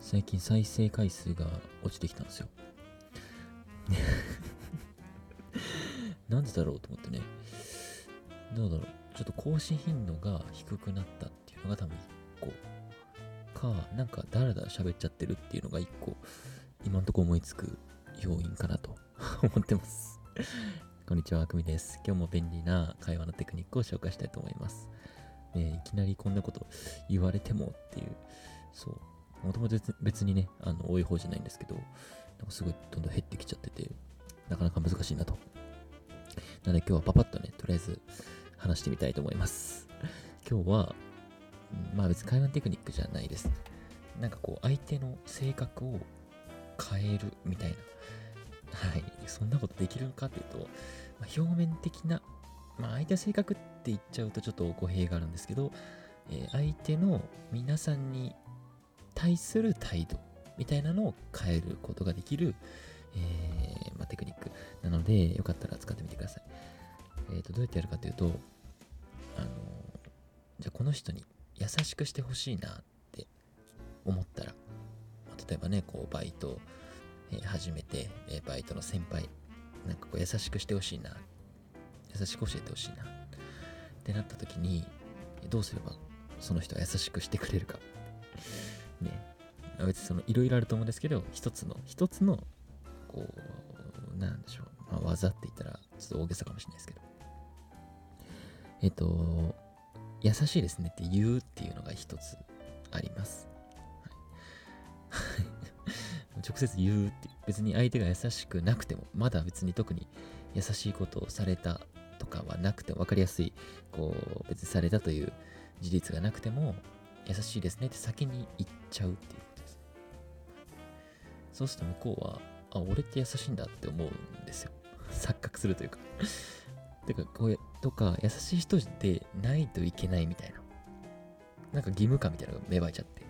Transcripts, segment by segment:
最近再生回数が落ちてきたんですよ。なんでだろうと思ってね。どうだろう。ちょっと更新頻度が低くなったっていうのが多分1個。か、なんかだらだら喋っちゃってるっていうのが1個、今んとこ思いつく要因かなと 思ってます。こんにちは、あくみです。今日も便利な会話のテクニックを紹介したいと思います。ね、いきなりこんなこと言われてもっていう、そう。もともと別にね、あの、多い方じゃないんですけど、なんかすごいどんどん減ってきちゃってて、なかなか難しいなと。なので今日はパパッとね、とりあえず話してみたいと思います。今日は、まあ別に会話テクニックじゃないです。なんかこう、相手の性格を変えるみたいな。はい。そんなことできるのかっていうと、まあ、表面的な、まあ相手の性格って言っちゃうとちょっと語弊があるんですけど、えー相手の皆さんに対する態度みたいなのを変えることができる、えーまあ、テクニックなので、よかったら使ってみてください。えーと、どうやってやるかというと、あのじゃあこの人に優しくしてほしいなって思ったら、まあ例えばね、こう、バイト、えー始めて、えバイトの先輩、なんかこう、優しくしてほしいな、優しく教えてほしいな、ってなった時に、どうすればその人は優しくしてくれるか。ね。別にその、いろいろあると思うんですけど、一つの、一つの、こう、なんでしょう。まあ、技って言ったら、ちょっと大げさかもしれないですけど。えっと、優しいですねって言うっていうのが一つあります。はい、直接言うって、別に相手が優しくなくても、まだ別に特に優しいことをされたとかはなくて、分かりやすい、こう、別にされたという事実がなくても、優しいですねって先に言っちゃうっていうことです。そうすると向こうは、あ、俺って優しいんだって思うんですよ。錯覚するというか。てか、これとか、優しい人でないといけないみたいな。なんか義務感みたいなのが芽生えちゃって。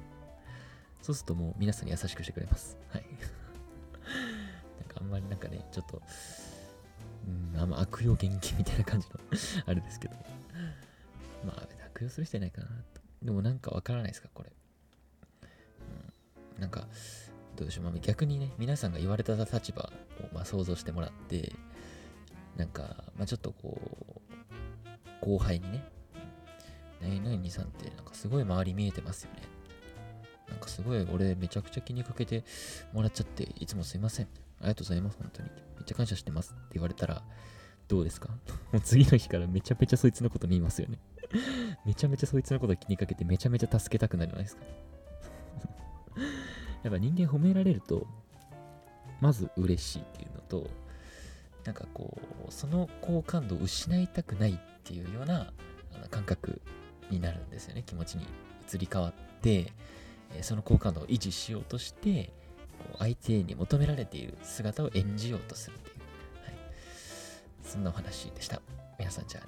そうするともう皆さんに優しくしてくれます。はい。なんかあんまりなんかね、ちょっと、うん、あんま悪用元気みたいな感じのあれですけど。まあ、悪用する人いないかなと。でもなんかわからないですか、これ。うん、なんか、どうでしょう、まあ、逆にね、皆さんが言われた立場をまあ想像してもらって、なんか、まあ、ちょっとこう、後輩にね、何々さんってなんかすごい周り見えてますよね。なんかすごい俺めちゃくちゃ気にかけてもらっちゃって、いつもすいません。ありがとうございます、本当に。めっちゃ感謝してますって言われたら、どうですか？もう次の日からめちゃめちゃそいつのこと見ますよね。めちゃめちゃそいつのこと気にかけてめちゃめちゃ助けたくなるじゃないですか。やっぱ人間褒められると、まず嬉しいっていうのと、なんかこう、その好感度を失いたくないっていうような感覚になるんですよね。気持ちに移り変わって、その好感度を維持しようとして、相手に求められている姿を演じようとするっていう、はい、そんなお話でした。皆さんじゃあ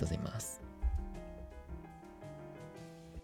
とうございます。